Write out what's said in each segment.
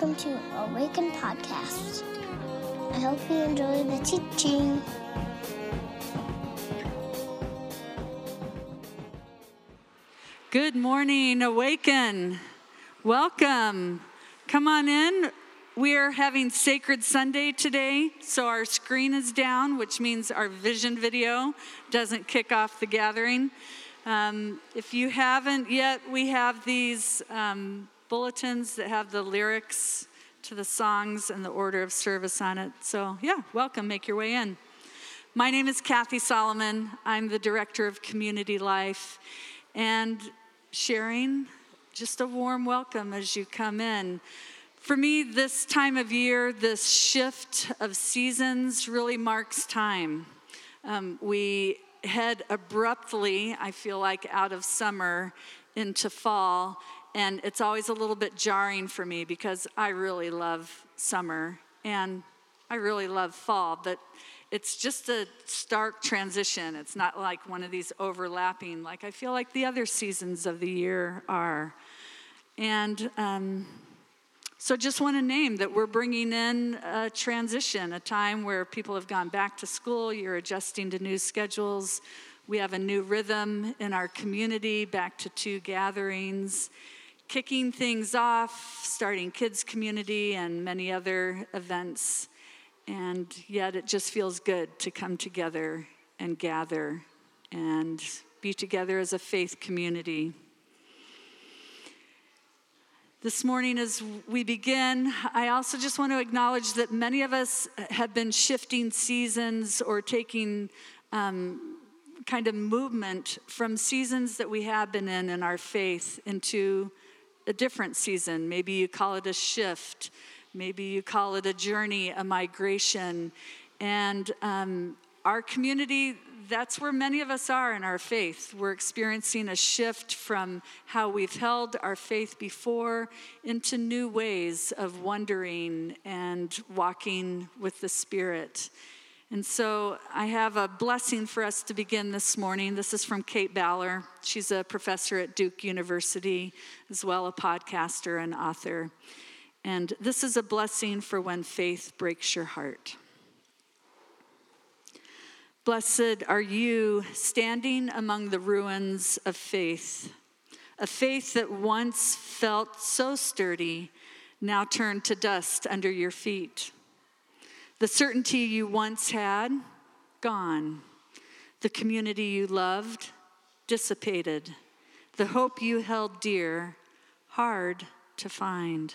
welcome to Awaken Podcast. I hope you enjoy the teaching. Good morning, Awaken. Welcome. Come on in. We are having Sacred Sunday today, so our screen is down, which means our vision video doesn't kick off the gathering. Um, if you haven't yet, we have these um, bulletins that have the lyrics to the songs and the order of service on it. So, yeah, welcome. Make your way in. My name is Kathy Solomon. I'm the Director of Community Life. And sharing, just a warm welcome as you come in. For me, this time of year, this shift of seasons really marks time. Um, we head abruptly, I feel like, out of summer into fall, and it's always a little bit jarring for me because I really love summer and I really love fall, but it's just a stark transition. It's not like one of these overlapping, like I feel like the other seasons of the year are. And um, so, just want to name that we're bringing in a transition, a time where people have gone back to school, you're adjusting to new schedules. We have a new rhythm in our community, back to two gatherings, kicking things off, starting kids' community, and many other events. And yet it just feels good to come together and gather and be together as a faith community. This morning, as we begin, I also just want to acknowledge that many of us have been shifting seasons or taking um, kind of movement from seasons that we have been in in our faith into a different season. Maybe you call it a shift. Maybe you call it a journey, a migration. And um, our community, that's where many of us are in our faith. We're experiencing a shift from how we've held our faith before into new ways of wondering and walking with the Spirit. And so I have a blessing for us to begin this morning. This is from Kate Bowler. She's a professor at Duke University, as well a podcaster and author. And this is a blessing for when faith breaks your heart. Blessed are you standing among the ruins of faith, a faith that once felt so sturdy, now turned to dust under your feet. The certainty you once had, gone. The community you loved, dissipated. The hope you held dear, hard to find.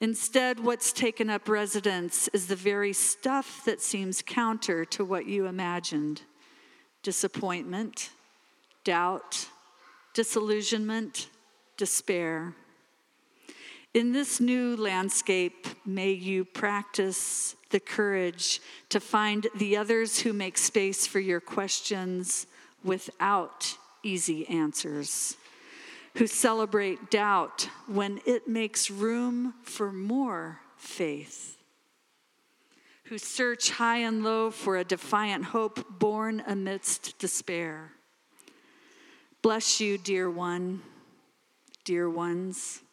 Instead, what's taken up residence is the very stuff that seems counter to what you imagined disappointment, doubt, disillusionment, despair. In this new landscape, may you practice the courage to find the others who make space for your questions without easy answers who celebrate doubt when it makes room for more faith, who search high and low for a defiant hope born amidst despair. Bless you, dear one, dear ones.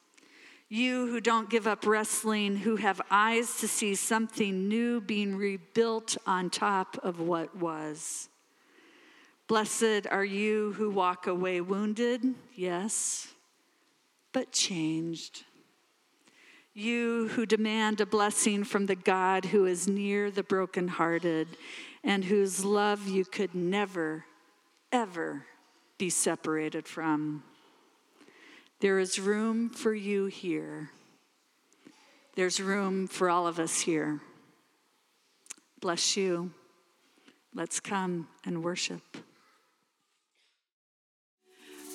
You who don't give up wrestling, who have eyes to see something new being rebuilt on top of what was. Blessed are you who walk away wounded, yes, but changed. You who demand a blessing from the God who is near the brokenhearted and whose love you could never, ever be separated from. There is room for you here. There's room for all of us here. Bless you. Let's come and worship.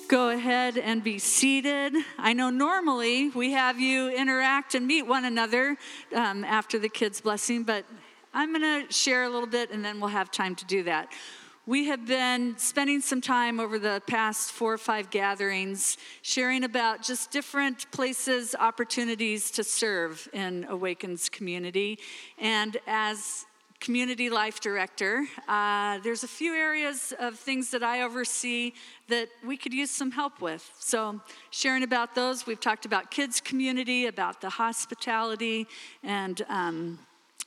Go ahead and be seated. I know normally we have you interact and meet one another um, after the kids' blessing, but I'm going to share a little bit and then we'll have time to do that. We have been spending some time over the past four or five gatherings sharing about just different places, opportunities to serve in Awakens community. And as community life director. Uh, there's a few areas of things that I oversee that we could use some help with. So, sharing about those, we've talked about kids' community, about the hospitality, and um,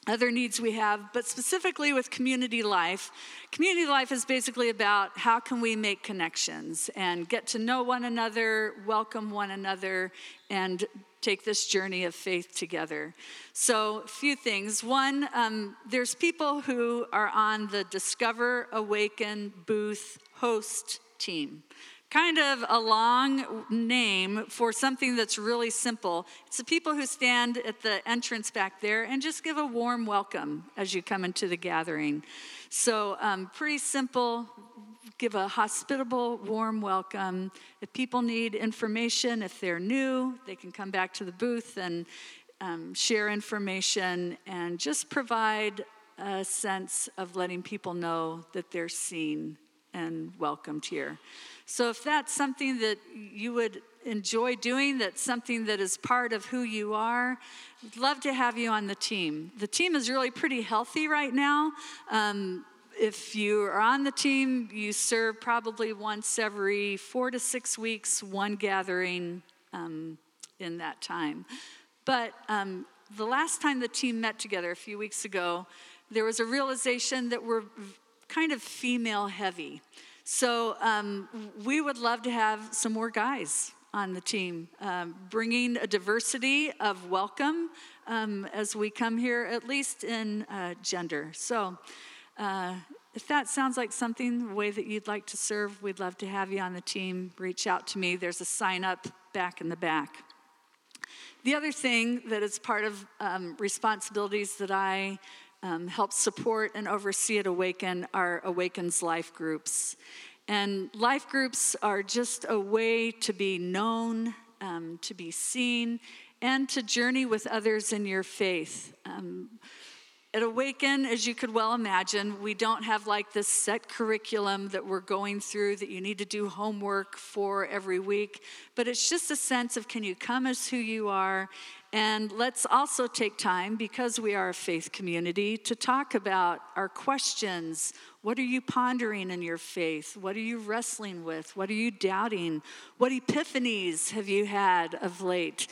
other needs we have, but specifically with community life. Community life is basically about how can we make connections and get to know one another, welcome one another, and take this journey of faith together. So, a few things. One, um, there's people who are on the Discover, Awaken, Booth, Host team kind of a long name for something that's really simple. It's the people who stand at the entrance back there and just give a warm welcome as you come into the gathering. So, um, pretty simple. Give a hospitable, warm welcome. If people need information, if they're new, they can come back to the booth and um, share information and just provide a sense of letting people know that they're seen and welcomed here. So, if that's something that you would enjoy doing, that's something that is part of who you are, love to have you on the team. The team is really pretty healthy right now. Um, if you are on the team, you serve probably once every four to six weeks, one gathering um, in that time. But um, the last time the team met together a few weeks ago, there was a realization that we're kind of female heavy. So um, we would love to have some more guys on the team, um, bringing a diversity of welcome um, as we come here, at least in uh, gender. So uh, if that sounds like something, the way that you'd like to serve, we'd love to have you on the team. Reach out to me. There's a sign up back in the back. The other thing that is part of um, responsibilities that I um, help support and oversee at Awaken are Awaken's life groups. And life groups are just a way to be known, um, to be seen, and to journey with others in your faith. Um, at Awaken, as you could well imagine, we don't have like this set curriculum that we're going through that you need to do homework for every week, but it's just a sense of can you come as who you are and let's also take time, because we are a faith community, to talk about our questions. What are you pondering in your faith? What are you wrestling with? What are you doubting? What epiphanies have you had of late?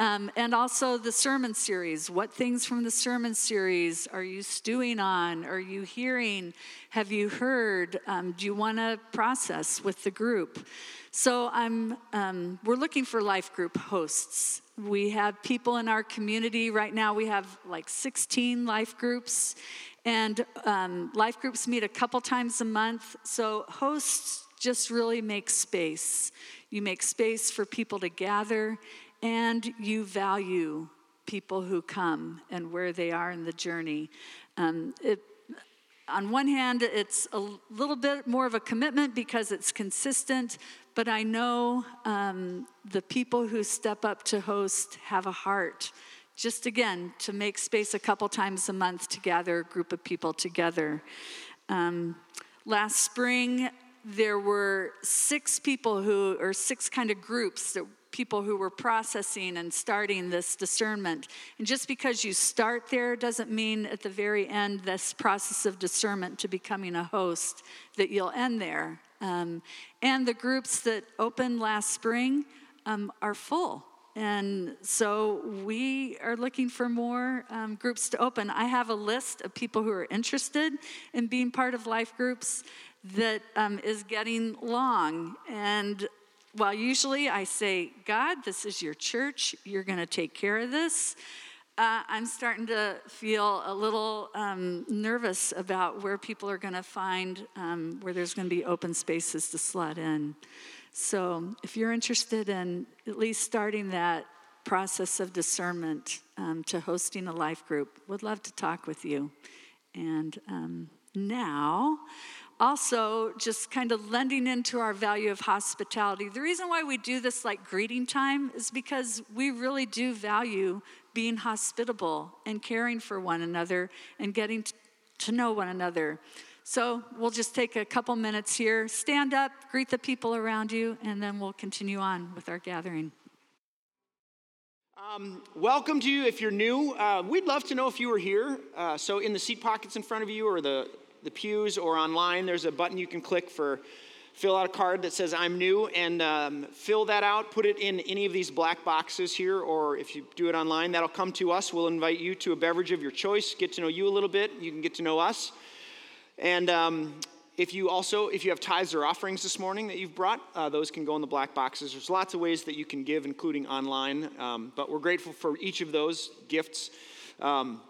Um, and also the sermon series. What things from the sermon series are you stewing on? Are you hearing? Have you heard? Um, do you want to process with the group? So I'm, um, we're looking for life group hosts. We have people in our community right now. We have like 16 life groups, and um, life groups meet a couple times a month. So hosts just really make space. You make space for people to gather, and you value people who come and where they are in the journey. Um, it, on one hand, it's a little bit more of a commitment because it's consistent, but I know um, the people who step up to host have a heart, just again, to make space a couple times a month to gather a group of people together. Um, last spring, there were six people who, or six kind of groups that people who were processing and starting this discernment. And just because you start there doesn't mean at the very end, this process of discernment to becoming a host, that you'll end there. Um, and the groups that opened last spring um, are full. And so we are looking for more um, groups to open. I have a list of people who are interested in being part of life groups that um, is getting long. And while usually I say, God, this is your church, you're going to take care of this uh, I'm starting to feel a little um, nervous about where people are going to find um, where there's going to be open spaces to slot in. So, if you're interested in at least starting that process of discernment um, to hosting a life group, would love to talk with you. And um, now, also just kind of lending into our value of hospitality. The reason why we do this like greeting time is because we really do value being hospitable and caring for one another and getting to know one another. So we'll just take a couple minutes here, stand up, greet the people around you, and then we'll continue on with our gathering. Um, welcome to you if you're new. Uh, we'd love to know if you were here. Uh, so, in the seat pockets in front of you, or the, the pews, or online, there's a button you can click for fill out a card that says I'm new and um, fill that out, put it in any of these black boxes here, or if you do it online, that'll come to us. We'll invite you to a beverage of your choice, get to know you a little bit. You can get to know us. And um, if you also, if you have tithes or offerings this morning that you've brought, uh, those can go in the black boxes. There's lots of ways that you can give, including online. Um, but we're grateful for each of those gifts. Um,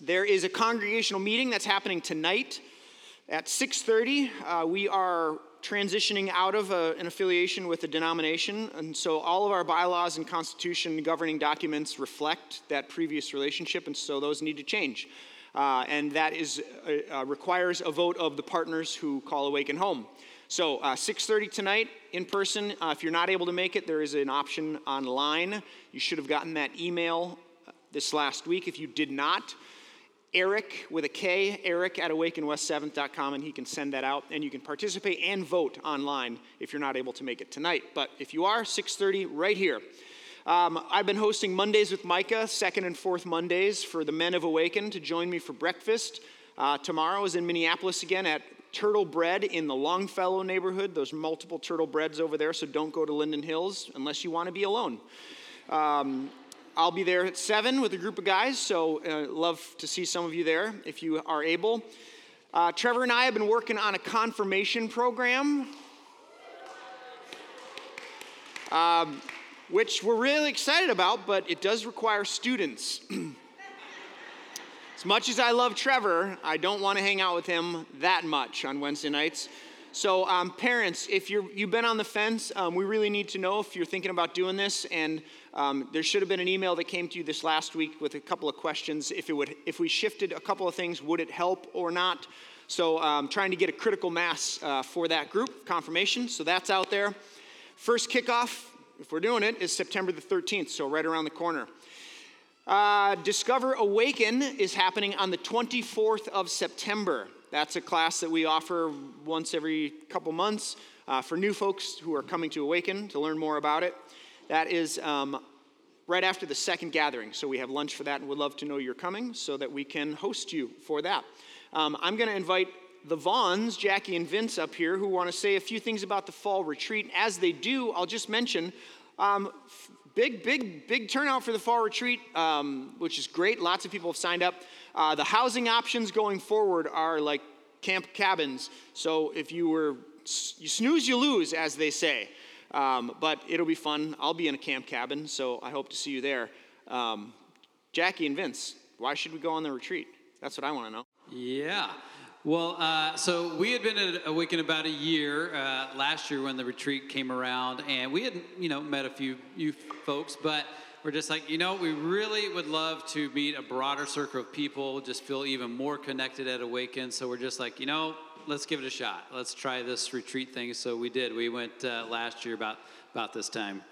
there is a congregational meeting that's happening tonight at 6:30. Uh, we are transitioning out of a, an affiliation with a denomination, and so all of our bylaws and constitution governing documents reflect that previous relationship, and so those need to change. Uh, and that is, uh, uh, requires a vote of the partners who call Awaken home. So 6.30 tonight in person. Uh, if you're not able to make it, there is an option online. You should have gotten that email uh, this last week. If you did not, Erik with a K, Erik at awakenwest7th.com, and he can send that out. And you can participate and vote online if you're not able to make it tonight. But if you are, 6.30 right here. Um, I've been hosting Mondays with Micah, second and fourth Mondays for the Men of Awaken to join me for breakfast. Uh, tomorrow is in Minneapolis again at Turtle Bread in the Longfellow neighborhood. There's multiple Turtle Breads over there, so don't go to Linden Hills unless you want to be alone. Um, I'll be there at 7 with a group of guys, so uh, love to see some of you there if you are able. Uh, Trevor and I have been working on a confirmation program. Um, which we're really excited about, but it does require students. as much as I love Trevor, I don't want to hang out with him that much on Wednesday nights. So, um, parents, if you're, you've been on the fence, um, we really need to know if you're thinking about doing this. And um, there should have been an email that came to you this last week with a couple of questions. If, it would, if we shifted a couple of things, would it help or not? So, um, trying to get a critical mass uh, for that group, confirmation. So, that's out there. First kickoff if we're doing it, is September the 13th, so right around the corner. Uh, Discover Awaken is happening on the 24th of September. That's a class that we offer once every couple months uh, for new folks who are coming to Awaken to learn more about it. That is um, right after the second gathering. So we have lunch for that and would love to know you're coming so that we can host you for that. Um, I'm going to invite the Vaughns, Jackie and Vince, up here, who want to say a few things about the fall retreat. As they do, I'll just mention um, big, big, big turnout for the fall retreat, um, which is great. Lots of people have signed up. Uh, the housing options going forward are like camp cabins. So if you were, you snooze, you lose, as they say. Um, but it'll be fun. I'll be in a camp cabin, so I hope to see you there. Um, Jackie and Vince, why should we go on the retreat? That's what I want to know. Yeah. Well, uh, so we had been at Awaken about a year uh, last year when the retreat came around, and we had, you know, met a few youth folks, but we're just like, you know, we really would love to meet a broader circle of people, just feel even more connected at Awaken. So we're just like, you know, let's give it a shot. Let's try this retreat thing. So we did. We went uh, last year about about this time.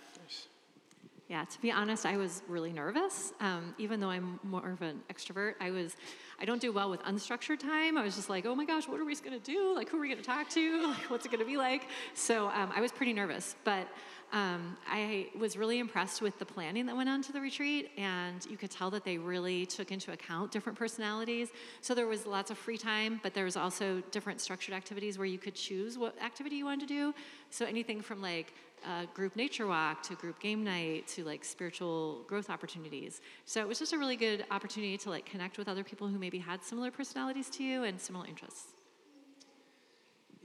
Yeah, to be honest, I was really nervous. Um, even though I'm more of an extrovert, I was, I don't do well with unstructured time. I was just like, oh my gosh, what are we going to do? Like, who are we going to talk to? Like, what's it going to be like? So um, I was pretty nervous, but um, I was really impressed with the planning that went on to the retreat, and you could tell that they really took into account different personalities. So there was lots of free time, but there was also different structured activities where you could choose what activity you wanted to do. So anything from like a group nature walk to group game night to like spiritual growth opportunities. So it was just a really good opportunity to like connect with other people who maybe had similar personalities to you and similar interests.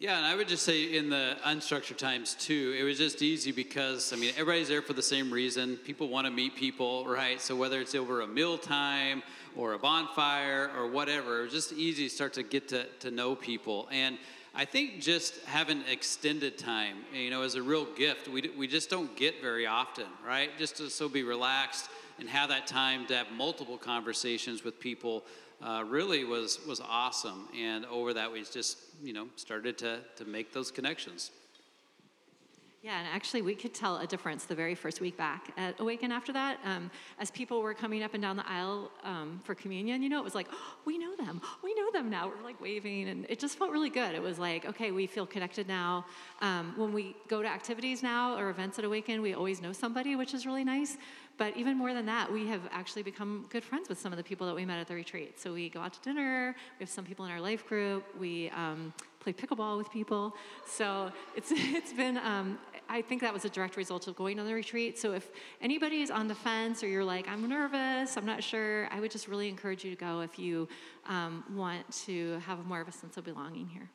Yeah, and I would just say in the unstructured times too, it was just easy because I mean everybody's there for the same reason. People want to meet people, right? So whether it's over a meal time or a bonfire or whatever, it was just easy to start to get to, to know people. And I think just having extended time, you know, is a real gift. We, we just don't get very often, right? Just to so be relaxed and have that time to have multiple conversations with people uh, really was was awesome. And over that, we just you know started to to make those connections. Yeah, and actually, we could tell a difference the very first week back at Awaken after that. Um, as people were coming up and down the aisle um, for communion, you know, it was like, oh, we know them. We know them now. We're like waving, and it just felt really good. It was like, okay, we feel connected now. Um, when we go to activities now or events at Awaken, we always know somebody, which is really nice. But even more than that, we have actually become good friends with some of the people that we met at the retreat. So we go out to dinner. We have some people in our life group. We um, play pickleball with people. So it's it's been. Um, I think that was a direct result of going on the retreat. So if anybody is on the fence or you're like, I'm nervous, I'm not sure, I would just really encourage you to go if you um, want to have more of a sense of belonging here.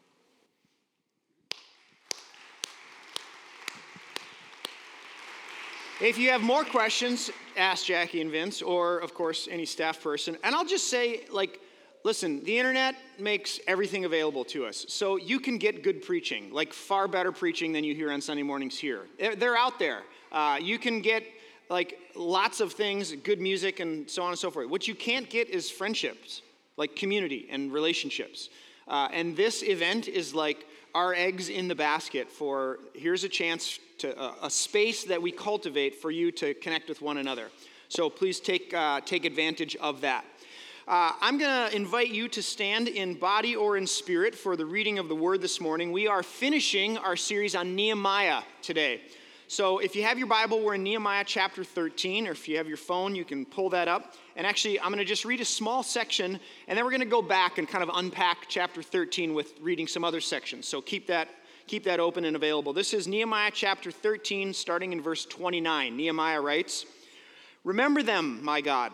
If you have more questions, ask Jackie and Vince, or of course, any staff person. And I'll just say, like, listen, the internet makes everything available to us. So you can get good preaching, like far better preaching than you hear on Sunday mornings here. They're out there. Uh, you can get like lots of things, good music, and so on and so forth. What you can't get is friendships, like community and relationships. Uh, and this event is like our eggs in the basket for here's a chance to uh, a space that we cultivate for you to connect with one another. So please take uh, take advantage of that. Uh, I'm going to invite you to stand in body or in spirit for the reading of the word this morning. We are finishing our series on Nehemiah today. So if you have your Bible, we're in Nehemiah chapter 13, or if you have your phone, you can pull that up. And actually, I'm going to just read a small section, and then we're going to go back and kind of unpack chapter 13 with reading some other sections. So keep that, keep that open and available. This is Nehemiah chapter 13, starting in verse 29. Nehemiah writes, Remember them, my God,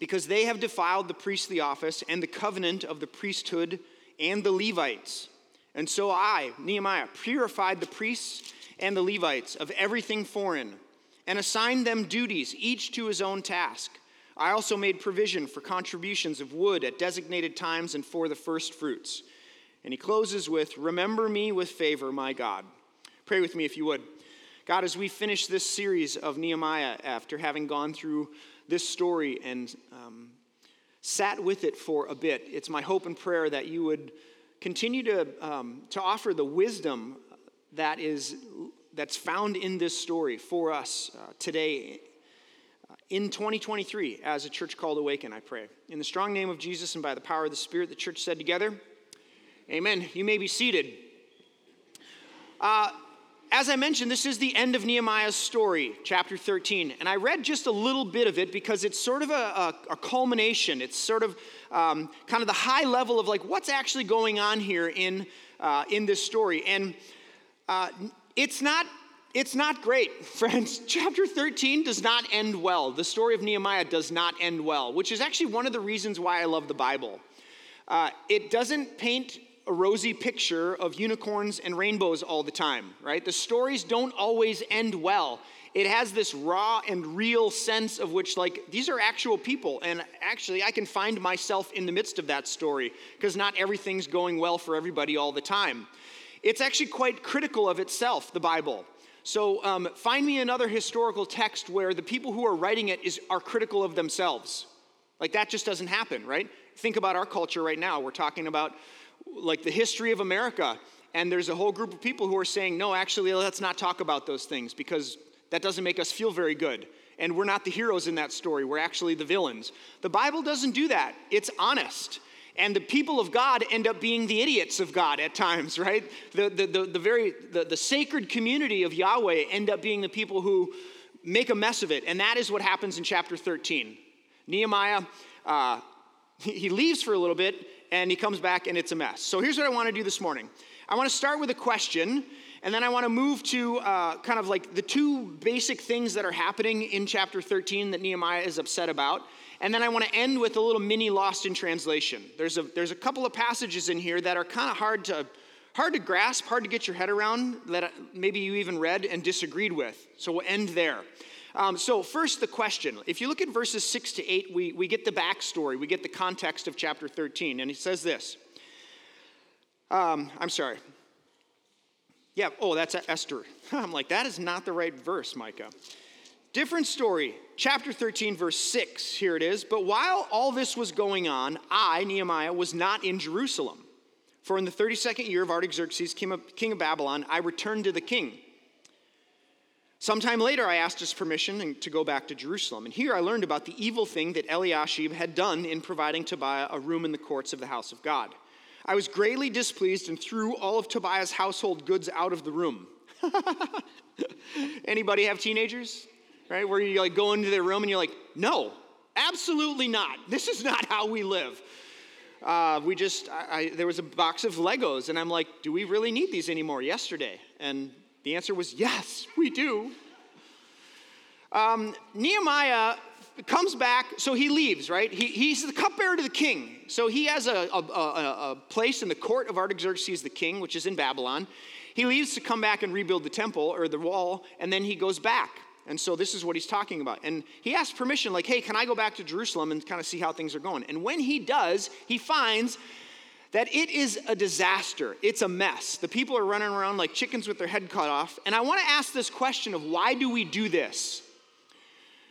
because they have defiled the priestly office and the covenant of the priesthood and the Levites. And so I, Nehemiah, purified the priests and the Levites of everything foreign, and assigned them duties, each to his own task. I also made provision for contributions of wood at designated times and for the first fruits. And he closes with, Remember me with favor, my God. Pray with me if you would. God, as we finish this series of Nehemiah after having gone through this story and um, sat with it for a bit, it's my hope and prayer that you would continue to, um, to offer the wisdom that is that's found in this story for us uh, today uh, in 2023 as a church called awaken i pray. In the strong name of jesus and by the power of the spirit the church said together amen. You may be seated. Uh, as I mentioned, this is the end of Nehemiah's story, chapter 13. And I read just a little bit of it because it's sort of a, a, a culmination. It's sort of um, kind of the high level of like what's actually going on here in, uh, in this story. And uh, it's not it's not great, friends. Chapter 13 does not end well. The story of Nehemiah does not end well, which is actually one of the reasons why I love the Bible. Uh, it doesn't paint a rosy picture of unicorns and rainbows all the time, right? The stories don't always end well. It has this raw and real sense of which, like, these are actual people. And actually, I can find myself in the midst of that story because not everything's going well for everybody all the time. It's actually quite critical of itself, the Bible. So um, find me another historical text where the people who are writing it is, are critical of themselves. Like that just doesn't happen, right? Think about our culture right now. We're talking about like the history of America, and there's a whole group of people who are saying, no, actually, let's not talk about those things because that doesn't make us feel very good. And we're not the heroes in that story, we're actually the villains. The Bible doesn't do that, it's honest. And the people of God end up being the idiots of God at times, right? The, the, the, the very, the, the sacred community of Yahweh end up being the people who make a mess of it. And that is what happens in chapter 13. Nehemiah, uh, he leaves for a little bit and he comes back and it's a mess. So here's what I want to do this morning I want to start with a question, and then I want to move to uh, kind of like the two basic things that are happening in chapter 13 that Nehemiah is upset about. And then I want to end with a little mini lost in translation. There's a, there's a couple of passages in here that are kind of hard to, hard to grasp, hard to get your head around, that maybe you even read and disagreed with. So we'll end there. Um, so, first, the question. If you look at verses 6 to 8, we, we get the backstory, we get the context of chapter 13. And he says this um, I'm sorry. Yeah, oh, that's Esther. I'm like, that is not the right verse, Micah. Different story, chapter 13, verse 6. Here it is. But while all this was going on, I, Nehemiah, was not in Jerusalem. For in the 32nd year of Artaxerxes, king of Babylon, I returned to the king. Sometime later, I asked his permission to go back to Jerusalem. And here I learned about the evil thing that Eliashib had done in providing Tobiah a room in the courts of the house of God. I was greatly displeased and threw all of Tobiah's household goods out of the room. Anybody have teenagers? Right? Where you like go into their room and you're like, no, absolutely not. This is not how we live. Uh, we just, I, I, there was a box of Legos, and I'm like, do we really need these anymore yesterday? And the answer was yes, we do. Um, Nehemiah comes back, so he leaves, right? He, he's the cupbearer to the king. So he has a, a, a, a place in the court of Artaxerxes the king, which is in Babylon. He leaves to come back and rebuild the temple or the wall, and then he goes back. And so this is what he's talking about. And he asks permission, like, hey, can I go back to Jerusalem and kind of see how things are going? And when he does, he finds that it is a disaster. It's a mess. The people are running around like chickens with their head cut off. And I want to ask this question of why do we do this?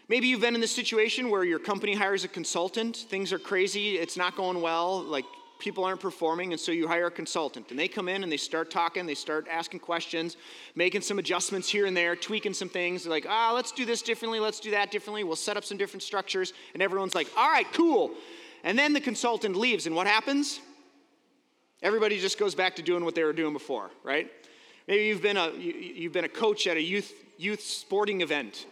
Maybe you've been in this situation where your company hires a consultant, things are crazy, it's not going well, like people aren't performing, and so you hire a consultant. And they come in and they start talking, they start asking questions, making some adjustments here and there, tweaking some things. They're like, ah, let's do this differently, let's do that differently, we'll set up some different structures. And everyone's like, all right, cool. And then the consultant leaves, and what happens? Everybody just goes back to doing what they were doing before, right? Maybe you've been a, you, have been a coach at a youth, youth sporting event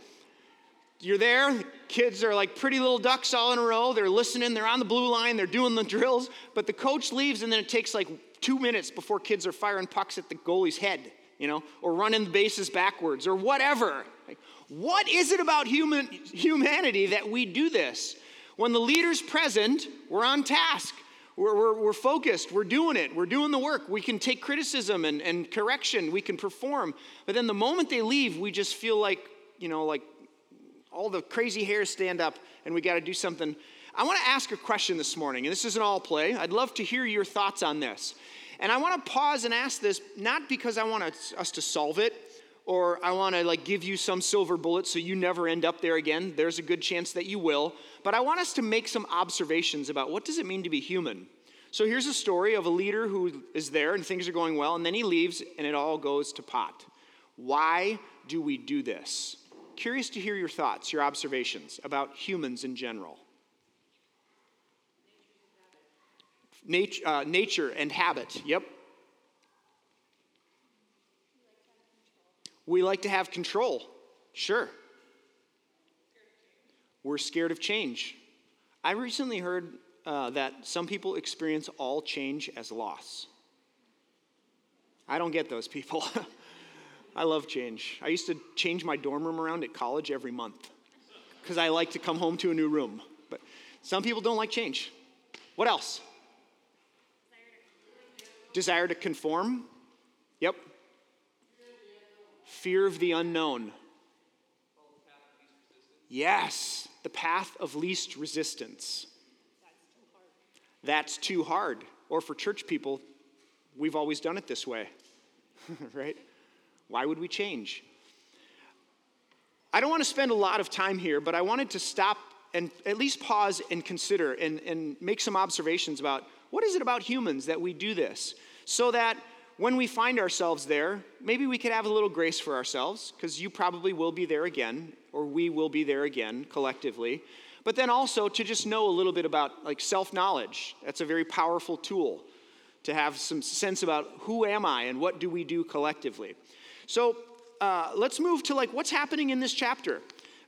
you're there, the kids are like pretty little ducks all in a row. They're listening, they're on the blue line, they're doing the drills, but the coach leaves, and then it takes like two minutes before kids are firing pucks at the goalie's head, you know, or running the bases backwards, or whatever. Like, what is it about human, humanity that we do this? When the leader's present, we're on task. We're, we're, we're, focused. We're doing it. We're doing the work. We can take criticism and, and correction. We can perform. But then the moment they leave, we just feel like, you know, like all the crazy hairs stand up and we got to do something. I want to ask a question this morning, and this isn't all play. I'd love to hear your thoughts on this. And I want to pause and ask this not because I want us to solve it or I want to like give you some silver bullet so you never end up there again. There's a good chance that you will. But I want us to make some observations about what does it mean to be human? So here's a story of a leader who is there and things are going well and then he leaves and it all goes to pot. Why do we do this? Curious to hear your thoughts, your observations about humans in general. Nature, uh, nature and habit, yep. We like to have control, sure. We're scared of change. I recently heard uh, that some people experience all change as loss. I don't get those people. I love change. I used to change my dorm room around at college every month because I like to come home to a new room. But some people don't like change. What else? Desire to conform. Yep. Fear of the unknown. Yes, the path of least resistance. That's too hard. Or for church people, we've always done it this way, right? Why would we change? I don't want to spend a lot of time here, but I wanted to stop and at least pause and consider and, and make some observations about what is it about humans that we do this so that when we find ourselves there, maybe we could have a little grace for ourselves, because you probably will be there again, or we will be there again collectively. But then also to just know a little bit about like self-knowledge. That's a very powerful tool to have some sense about who am I and what do we do collectively. So uh, let's move to like what's happening in this chapter.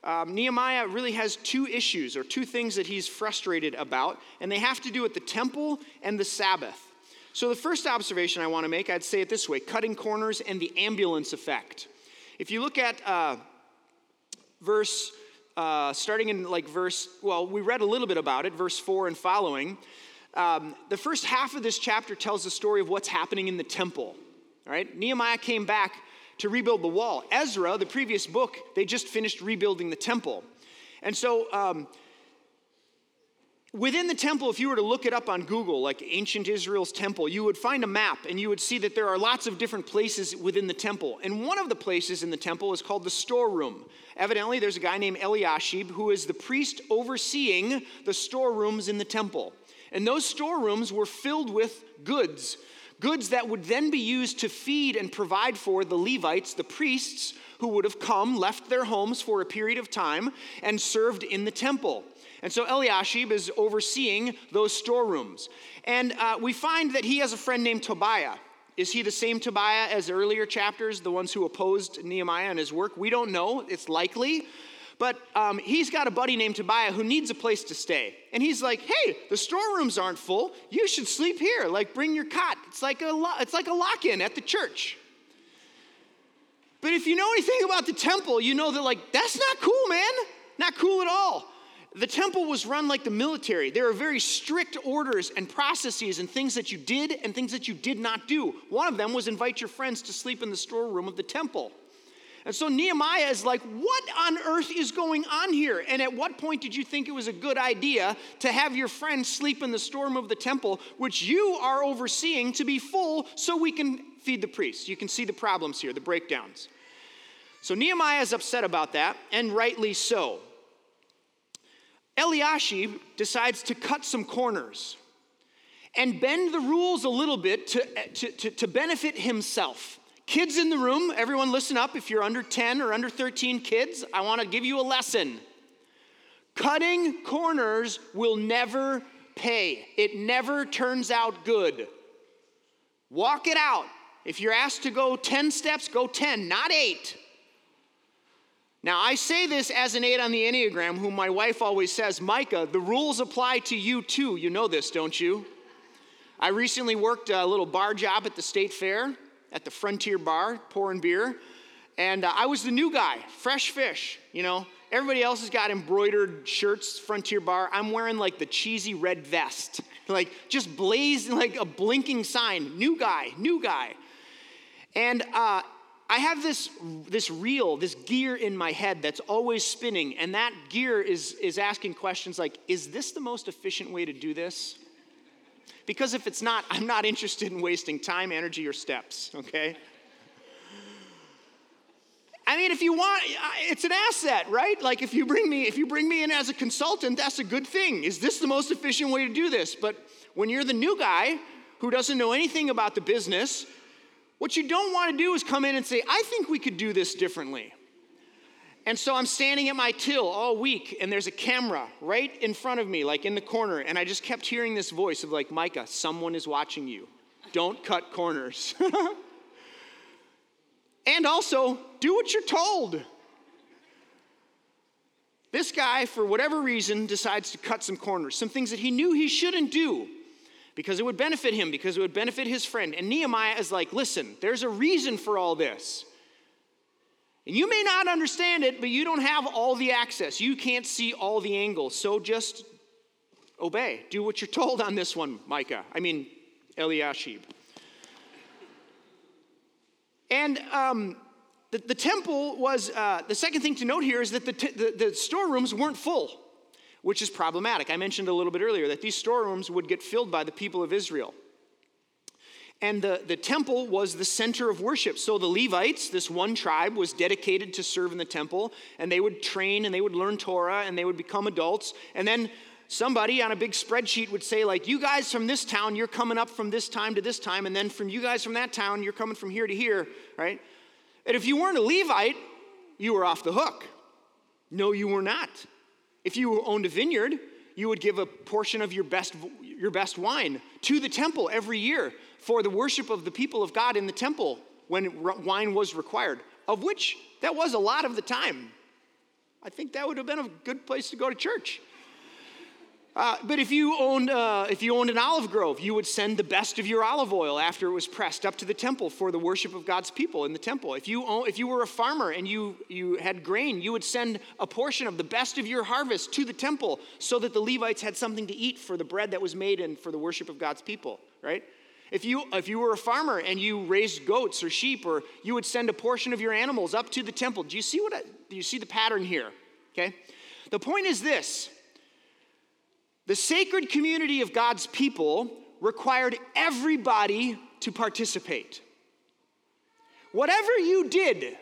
Um, Nehemiah really has two issues or two things that he's frustrated about, and they have to do with the temple and the Sabbath. So, the first observation I want to make, I'd say it this way cutting corners and the ambulance effect. If you look at uh, verse, uh, starting in like verse, well, we read a little bit about it, verse 4 and following. Um, the first half of this chapter tells the story of what's happening in the temple. All right, Nehemiah came back to rebuild the wall. Ezra, the previous book, they just finished rebuilding the temple. And so, um, within the temple, if you were to look it up on Google, like ancient Israel's temple, you would find a map and you would see that there are lots of different places within the temple. And one of the places in the temple is called the storeroom. Evidently, there's a guy named Eliashib who is the priest overseeing the storerooms in the temple. And those storerooms were filled with goods goods that would then be used to feed and provide for the Levites, the priests, who would have come, left their homes for a period of time, and served in the temple. And so Eliashib is overseeing those storerooms. And uh, we find that he has a friend named Tobiah. Is he the same Tobiah as earlier chapters, the ones who opposed Nehemiah and his work? We don't know. It's likely. But um, he's got a buddy named Tobiah who needs a place to stay. And he's like, hey, the storerooms aren't full. You should sleep here. Like, bring your cot. It's like a, lo- it's like a lock in at the church. But if you know anything about the temple, you know that, like, that's not cool, man. Not cool at all. The temple was run like the military. There are very strict orders and processes and things that you did and things that you did not do. One of them was invite your friends to sleep in the storeroom of the temple. And so Nehemiah is like, what on earth is going on here? And at what point did you think it was a good idea to have your friends sleep in the storeroom of the temple, which you are overseeing, to be full so we can feed the priests? You can see the problems here, the breakdowns. So Nehemiah is upset about that, and rightly so. Eliashib decides to cut some corners and bend the rules a little bit to, to, to, to, benefit himself. Kids in the room, everyone listen up. If you're under 10 or under 13 kids, I want to give you a lesson. Cutting corners will never pay, it never turns out good. Walk it out. If you're asked to go 10 steps, go 10, not 8. Now, I say this as an eight on the Enneagram, whom my wife always says, Micah, the rules apply to you too. You know this, don't you? I recently worked a little bar job at the state fair, at the Frontier Bar, pouring beer. And uh, I was the new guy, fresh fish, you know. Everybody else has got embroidered shirts, Frontier Bar. I'm wearing like the cheesy red vest, like just blazing like a blinking sign. New guy, new guy. And uh, I have this, this reel, this gear in my head that's always spinning, and that gear is, is asking questions like Is this the most efficient way to do this? Because if it's not, I'm not interested in wasting time, energy, or steps, okay? I mean, if you want, it's an asset, right? Like if you bring me, if you bring me in as a consultant, that's a good thing. Is this the most efficient way to do this? But when you're the new guy who doesn't know anything about the business, what you don't want to do is come in and say, I think we could do this differently. And so I'm standing at my till all week, and there's a camera right in front of me, like in the corner, and I just kept hearing this voice of, like, Micah, someone is watching you. Don't cut corners. and also, do what you're told. This guy, for whatever reason, decides to cut some corners, some things that he knew he shouldn't do because it would benefit him, because it would benefit his friend. And Nehemiah is like, listen, there's a reason for all this. And you may not understand it, but you don't have all the access. You can't see all the angles. So just obey. Do what you're told on this one, Micah. I mean, Eliashib. And um, the, the, temple was, uh, the second thing to note here is that the, t- the, the storerooms weren't full which is problematic. I mentioned a little bit earlier that these storerooms would get filled by the people of Israel. And the, the temple was the center of worship. So the Levites, this one tribe, was dedicated to serve in the temple, and they would train and they would learn Torah and they would become adults. And then somebody on a big spreadsheet would say, like, you guys from this town, you're coming up from this time to this time, and then from you guys from that town, you're coming from here to here, right? And if you weren't a Levite, you were off the hook. No, you were not. If you owned a vineyard, you would give a portion of your best, your best wine to the temple every year for the worship of the people of God in the temple when wine was required, of which that was a lot of the time. I think that would have been a good place to go to church. Uh, but if you owned uh, if you owned an olive grove, you would send the best of your olive oil after it was pressed up to the temple for the worship of God's people in the temple. If you own, if you were a farmer and you you had grain, you would send a portion of the best of your harvest to the temple so that the Levites had something to eat for the bread that was made and for the worship of God's people. Right? If you if you were a farmer and you raised goats or sheep, or you would send a portion of your animals up to the temple. Do you see what? I, do you see the pattern here? Okay. The point is this the sacred community of God's people required everybody to participate. Whatever you did,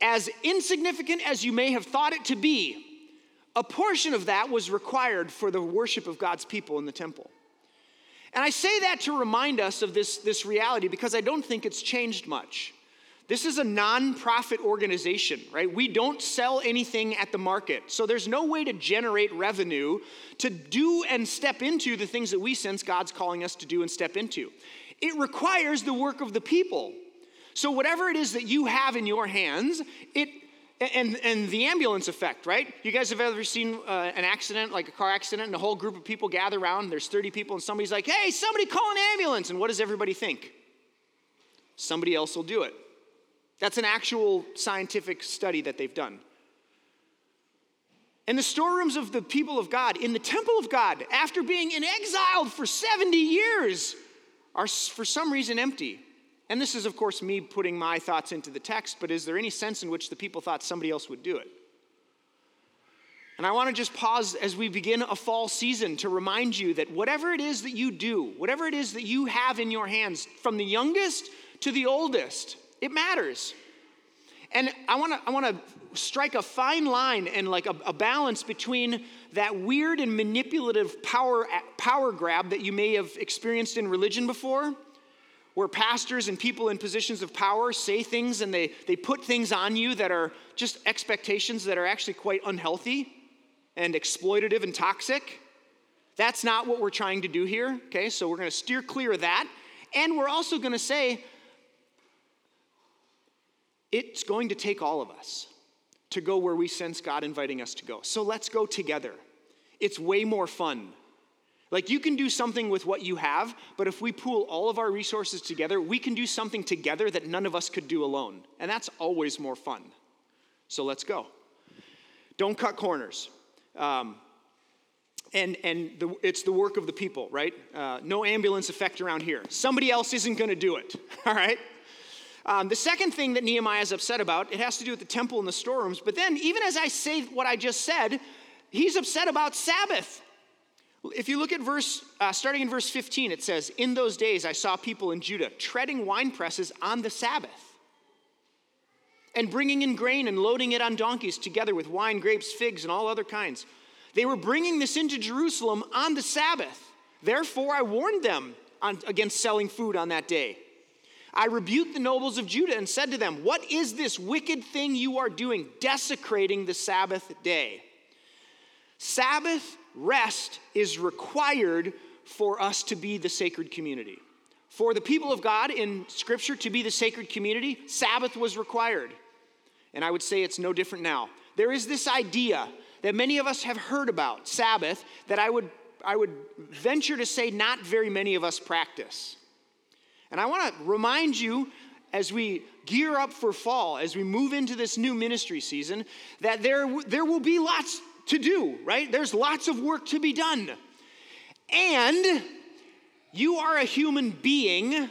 as insignificant as you may have thought it to be, a portion of that was required for the worship of God's people in the temple. And I say that to remind us of this, this reality because I don't think it's changed much. This is a nonprofit organization, right? We don't sell anything at the market. So there's no way to generate revenue to do and step into the things that we sense God's calling us to do and step into. It requires the work of the people. So whatever it is that you have in your hands, it and, and the ambulance effect, right? You guys have ever seen uh, an accident, like a car accident, and a whole group of people gather around, there's 30 people, and somebody's like, hey, somebody call an ambulance. And what does everybody think? Somebody else will do it. That's an actual scientific study that they've done. And the storerooms of the people of God in the temple of God, after being in exile for 70 years, are for some reason empty. And this is, of course, me putting my thoughts into the text, but is there any sense in which the people thought somebody else would do it? And I want to just pause as we begin a fall season to remind you that whatever it is that you do, whatever it is that you have in your hands, from the youngest to the oldest, it matters. And I want to I want to strike a fine line and like a, a, balance between that weird and manipulative power power grab that you may have experienced in religion before, where pastors and people in positions of power say things and they, they put things on you that are just expectations that are actually quite unhealthy and exploitative and toxic. That's not what we're trying to do here, okay? So we're going to steer clear of that. And we're also going to say, it's going to take all of us to go where we sense God inviting us to go. So let's go together. It's way more fun. Like you can do something with what you have, but if we pool all of our resources together, we can do something together that none of us could do alone. And that's always more fun. So let's go. Don't cut corners. Um, and and the, it's the work of the people, right? Uh, no ambulance effect around here. Somebody else isn't going to do it, all right? Um, the second thing that Nehemiah is upset about, it has to do with the temple and the storerooms. But then, even as I say what I just said, he's upset about Sabbath. If you look at verse, uh, starting in verse 15, it says, In those days I saw people in Judah treading wine presses on the Sabbath and bringing in grain and loading it on donkeys together with wine, grapes, figs, and all other kinds. They were bringing this into Jerusalem on the Sabbath. Therefore, I warned them on, against selling food on that day. I rebuked the nobles of Judah and said to them, What is this wicked thing you are doing, desecrating the Sabbath day? Sabbath rest is required for us to be the sacred community. For the people of God in Scripture to be the sacred community, Sabbath was required. And I would say it's no different now. There is this idea that many of us have heard about, Sabbath, that I would, I would venture to say not very many of us practice. And I want to remind you as we gear up for fall, as we move into this new ministry season, that there, there will be lots to do, right? There's lots of work to be done. And you are a human being,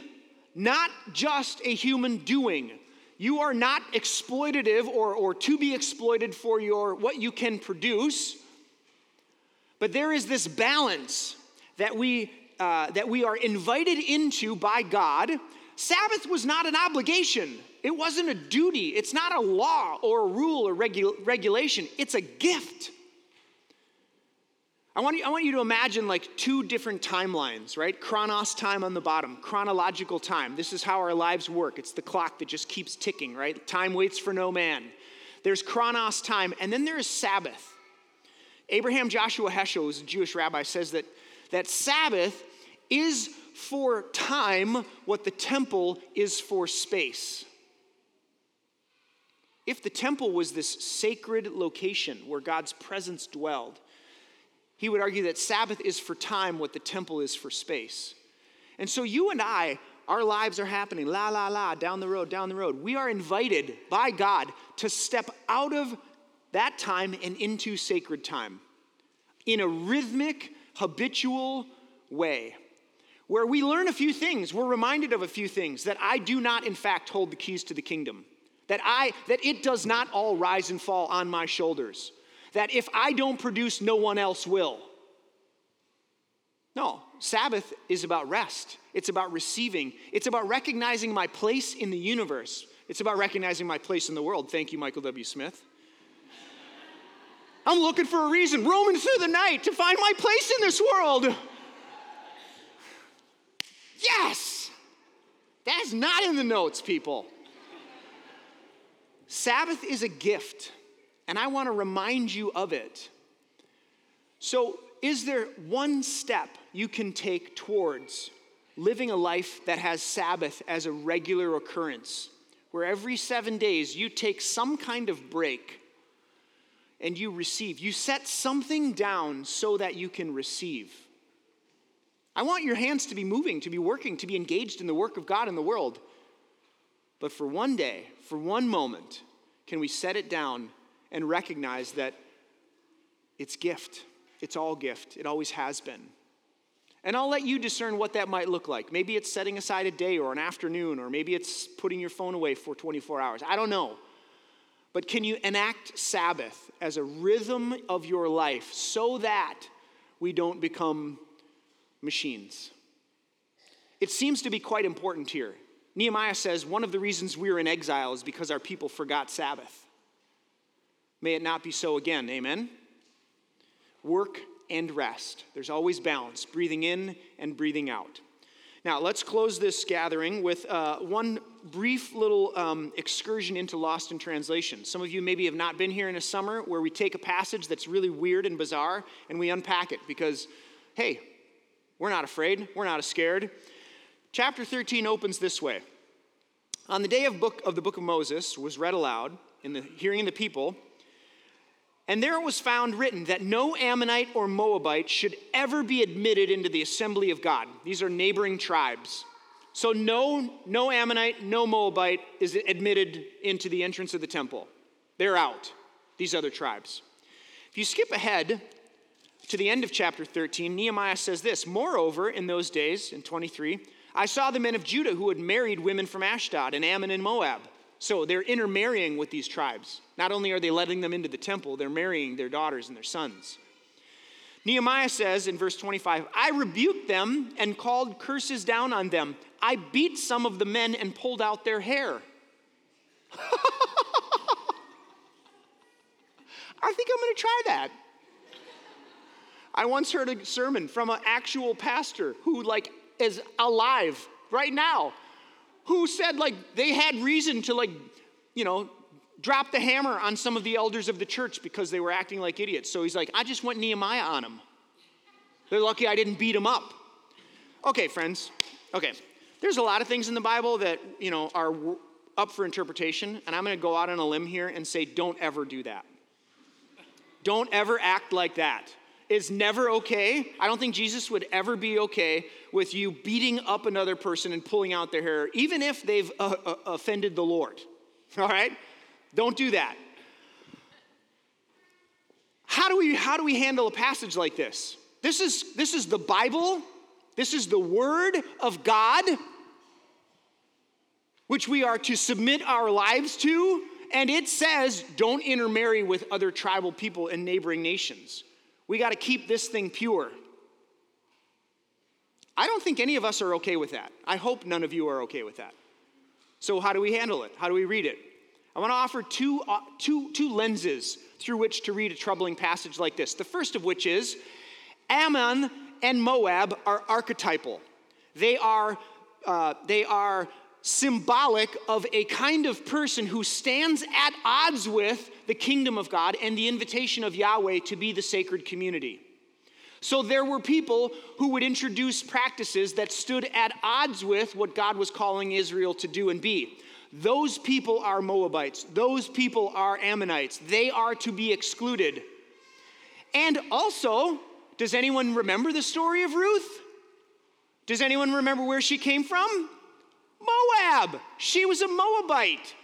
not just a human doing. You are not exploitative or, or to be exploited for your what you can produce. But there is this balance that we uh, that we are invited into by God, Sabbath was not an obligation. It wasn't a duty. It's not a law or a rule or regu- regulation. It's a gift. I want, you, I want you to imagine like two different timelines, right? Chronos time on the bottom, chronological time. This is how our lives work. It's the clock that just keeps ticking, right? Time waits for no man. There's chronos time, and then there is Sabbath. Abraham Joshua Heschel, who's a Jewish rabbi, says that that Sabbath is for time what the temple is for space. If the temple was this sacred location where God's presence dwelled, he would argue that Sabbath is for time what the temple is for space. And so you and I, our lives are happening, la, la, la, down the road, down the road. We are invited by God to step out of that time and into sacred time in a rhythmic, habitual way where we learn a few things. We're reminded of a few things that i do not in fact hold the keys to the kingdom that i that it does not all rise and fall on my shoulders that if i don't produce no one else will. No sabbath is about rest. It's about receiving. It's about recognizing my place in the universe. It's about recognizing my place in the world. Thank you michael w. Smith I'm looking for a reason, roaming through the night to find my place in this world. Yes! That's not in the notes, people. Sabbath is a gift, and I want to remind you of it. So, is there one step you can take towards living a life that has Sabbath as a regular occurrence, where every seven days you take some kind of break and you receive? You set something down so that you can receive. I want your hands to be moving, to be working, to be engaged in the work of God in the world. But for one day, for one moment, can we set it down and recognize that it's gift? It's all gift. It always has been. And I'll let you discern what that might look like. Maybe it's setting aside a day or an afternoon, or maybe it's putting your phone away for 24 hours. I don't know. But can you enact Sabbath as a rhythm of your life so that we don't become machines? It seems to be quite important here. Nehemiah says one of the reasons we're in exile is because our people forgot Sabbath. May it not be so again. Amen work and rest. There's always balance, breathing in and breathing out. Now, let's close this gathering with uh, one brief little um, excursion into Lost in Translation. Some of you maybe have not been here in a summer where we take a passage that's really weird and bizarre and we unpack it because, hey, we're not afraid, we're not scared. Chapter 13 opens this way On the day of, book, of the book of Moses was read aloud in the hearing of the people, and there it was found written that no Ammonite or Moabite should ever be admitted into the assembly of God. These are neighboring tribes. So no, no Ammonite, no Moabite is admitted into the entrance of the temple. They're out, these other tribes. If you skip ahead to the end of chapter 13, Nehemiah says this Moreover, in those days, in 23, I saw the men of Judah who had married women from Ashdod and Ammon and Moab. So they're intermarrying with these tribes. Not only are they letting them into the temple, they're marrying their daughters and their sons. Nehemiah says in verse 25, I rebuked them and called curses down on them. I beat some of the men and pulled out their hair. I think I'm going to try that. I once heard a sermon from an actual pastor who like is alive right now who said like they had reason to like, you know, drop the hammer on some of the elders of the church because they were acting like idiots. So he's like, I just went Nehemiah on them. They're lucky I didn't beat them up. Okay, friends. Okay. There's a lot of things in the Bible that, you know, are up for interpretation, and I'm going to go out on a limb here and say don't ever do that. Don't ever act like that is never okay. I don't think Jesus would ever be okay with you beating up another person and pulling out their hair, even if they've uh, uh, offended the Lord. All right? Don't do that. How do we how do we handle a passage like this? This is this is the Bible. This is the word of God which we are to submit our lives to, and it says don't intermarry with other tribal people in neighboring nations. We got to keep this thing pure. I don't think any of us are okay with that. I hope none of you are okay with that. So, how do we handle it? How do we read it? I want to offer two, uh, two, two lenses through which to read a troubling passage like this. The first of which is Ammon and Moab are archetypal. They are, uh, they are symbolic of a kind of person who stands at odds with the kingdom of God and the invitation of Yahweh to be the sacred community. So there were people who would introduce practices that stood at odds with what God was calling Israel to do and be. Those people are Moabites. Those people are Ammonites. They are to be excluded. And also, does anyone remember the story of Ruth? Does anyone remember where she came from? Moab. She was a Moabite.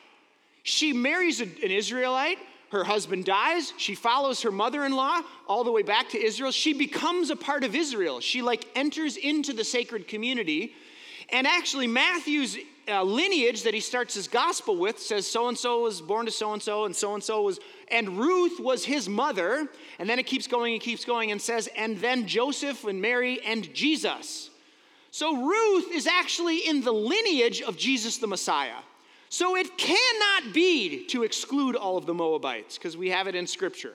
She marries an Israelite. Her husband dies. She follows her mother in law all the way back to Israel. She becomes a part of Israel. She like enters into the sacred community. And actually, Matthew's uh, lineage that he starts his gospel with says so and so was born to so and so, and so and so was, and Ruth was his mother. And then it keeps going and keeps going and says, and then Joseph and Mary and Jesus. So Ruth is actually in the lineage of Jesus the Messiah. So it cannot be to exclude all of the Moabites because we have it in Scripture,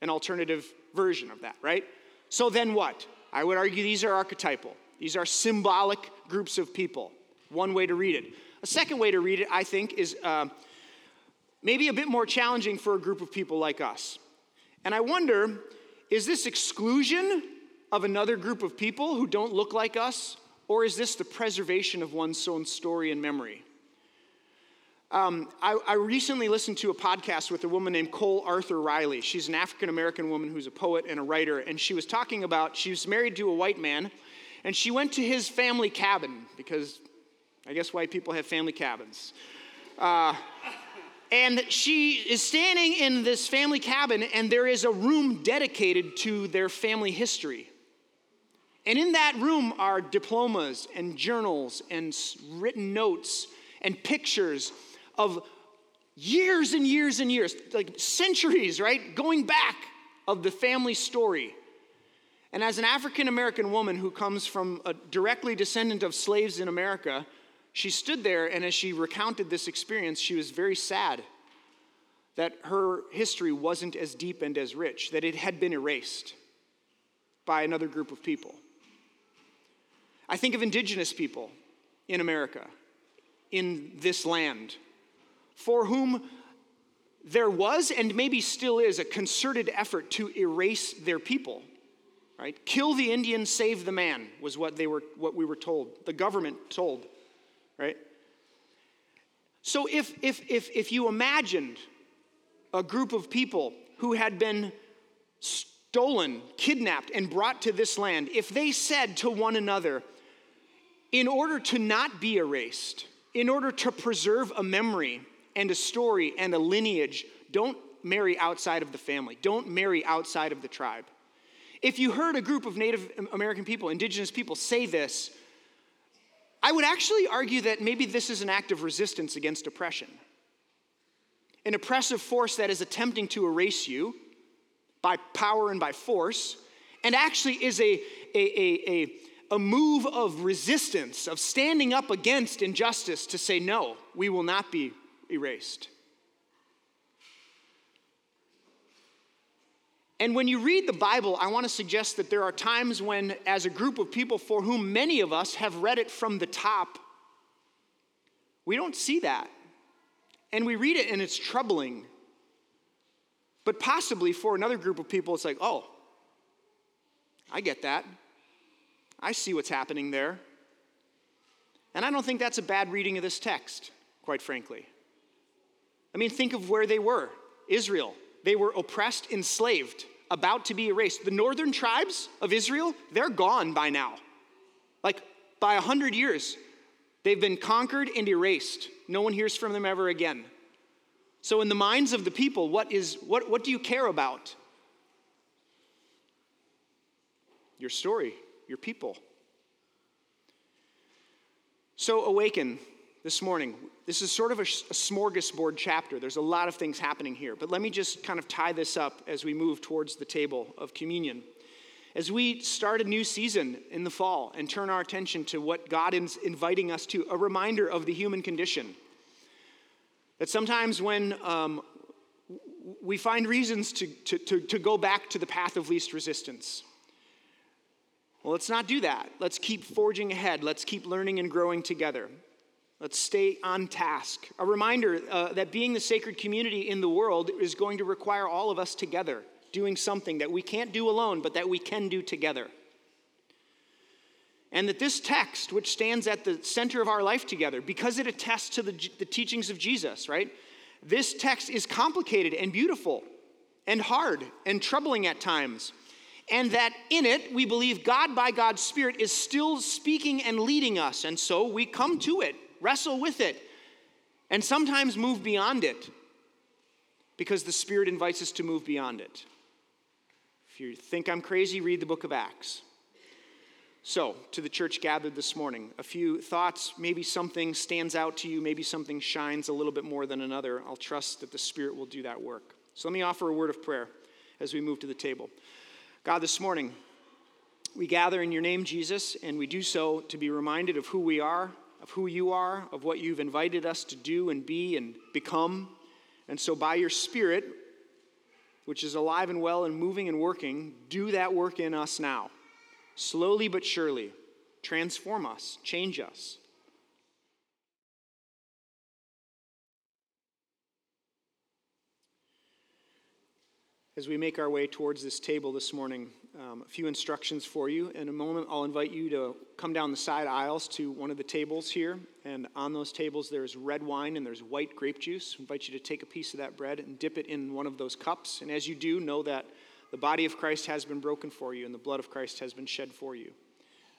an alternative version of that, right? So then what? I would argue these are archetypal. These are symbolic groups of people. One way to read it. A second way to read it, I think, is uh, maybe a bit more challenging for a group of people like us. And I wonder is this exclusion of another group of people who don't look like us, or is this the preservation of one's own story and memory? Um, I, I, recently listened to a podcast with a woman named Cole Arthur Riley. She's an African American woman who's a poet and a writer, and she was talking about she was married to a white man, and she went to his family cabin because I guess white people have family cabins. Uh, and she is standing in this family cabin, and there is a room dedicated to their family history. And in that room are diplomas and journals and written notes and pictures of years and years and years, like centuries, right? Going back of the family story. And as an African American woman who comes from a directly descendant of slaves in America, she stood there and as she recounted this experience, she was very sad that her history wasn't as deep and as rich, that it had been erased by another group of people. I think of indigenous people in America, in this land, for whom there was and maybe still is a concerted effort to erase their people right kill the indian save the man was what they were what we were told the government told right so if if if if you imagined a group of people who had been stolen kidnapped and brought to this land if they said to one another in order to not be erased in order to preserve a memory and a story and a lineage, don't marry outside of the family. Don't marry outside of the tribe. If you heard a group of Native American people, indigenous people, say this, I would actually argue that maybe this is an act of resistance against oppression. An oppressive force that is attempting to erase you by power and by force, and actually is a, a, a, a a move of resistance, of standing up against injustice to say, no, we will not be erased. And when you read the Bible, I want to suggest that there are times when, as a group of people for whom many of us have read it from the top, we don't see that. And we read it and it's troubling. But possibly for another group of people, it's like, oh, I get that. I see what's happening there. And I don't think that's a bad reading of this text, quite frankly. I mean, think of where they were Israel. They were oppressed, enslaved, about to be erased. The northern tribes of Israel, they're gone by now. Like by a hundred years, they've been conquered and erased. No one hears from them ever again. So, in the minds of the people, what, is, what, what do you care about? Your story, your people. So, awaken this morning. This is sort of a, a, smorgasbord chapter. There's a lot of things happening here, but let me just kind of tie this up as we move towards the table of communion. As we start a new season in the fall and turn our attention to what God is inviting us to, a reminder of the human condition. That sometimes when um, we find reasons to, to, to, to go back to the path of least resistance, well, let's not do that. Let's keep forging ahead. Let's keep learning and growing together. Let's stay on task. A reminder uh, that being the sacred community in the world is going to require all of us together, doing something that we can't do alone, but that we can do together. And that this text, which stands at the center of our life together, because it attests to the, the teachings of Jesus, right? This text is complicated and beautiful and hard and troubling at times. And that in it, we believe God, by God's Spirit, is still speaking and leading us. And so we come to it wrestle with it, and sometimes move beyond it because the Spirit invites us to move beyond it. If you think I'm crazy, read the book of Acts. So, to the church gathered this morning, a few thoughts. Maybe something stands out to you, maybe something shines a little bit more than another. I'll trust that the Spirit will do that work. So, let me offer a word of prayer as we move to the table. God, this morning, we gather in your name, Jesus, and we do so to be reminded of who we are of who you are, of what you've invited us to do and be and become. And so, by your Spirit, which is alive and well and moving and working, do that work in us now. Slowly but surely, transform us, change us. As we make our way towards this table this morning, um, a few instructions for you. In a moment, I'll invite you to come down the side aisles to one of the tables here. And on those tables, there's red wine and there's white grape juice. I invite you to take a piece of that bread and dip it in one of those cups. And as you do, know that the body of Christ has been broken for you and the blood of Christ has been shed for you.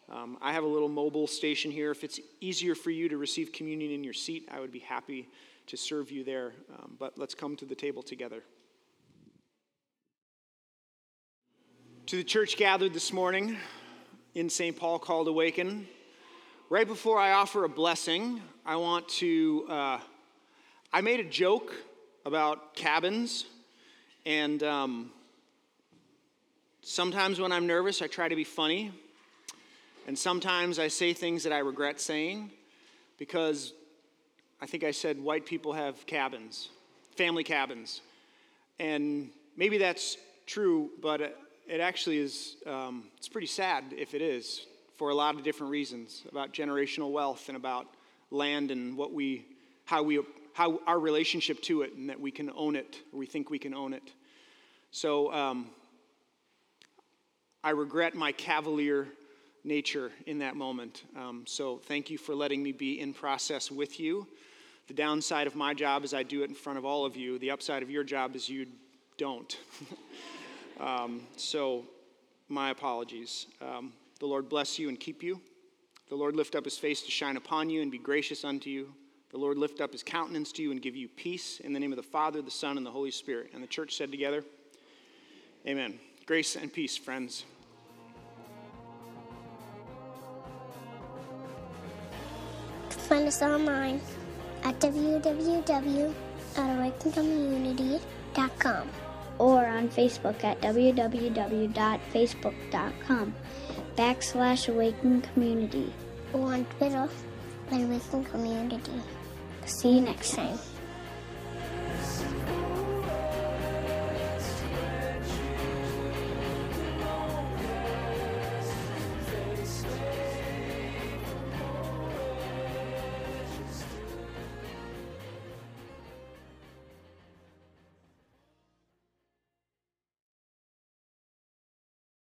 Um, I have a little mobile station here. If it's easier for you to receive communion in your seat, I would be happy to serve you there. Um, but let's come to the table together. To the church gathered this morning in St. Paul called Awaken, right before I offer a blessing, I want to. Uh, I made a joke about cabins, and um, sometimes when I'm nervous, I try to be funny, and sometimes I say things that I regret saying because I think I said white people have cabins, family cabins. And maybe that's true, but it actually is, um, it's pretty sad if it is, for a lot of different reasons about generational wealth and about land and what we, how we, how our relationship to it and that we can own it, or we think we can own it. So um, I regret my cavalier nature in that moment. Um, so thank you for letting me be in process with you. The downside of my job is I do it in front of all of you. The upside of your job is you don't. Um, so, my apologies. Um, the Lord bless you and keep you. The Lord lift up his face to shine upon you and be gracious unto you. The Lord lift up his countenance to you and give you peace in the name of the Father, the Son, and the Holy Spirit. And the church said together, Amen. Grace and peace, friends. Find us online at www.awakencommunity.com or on Facebook at www.facebook.com backslash awaken community or on Twitter Awaken Community. See you next time.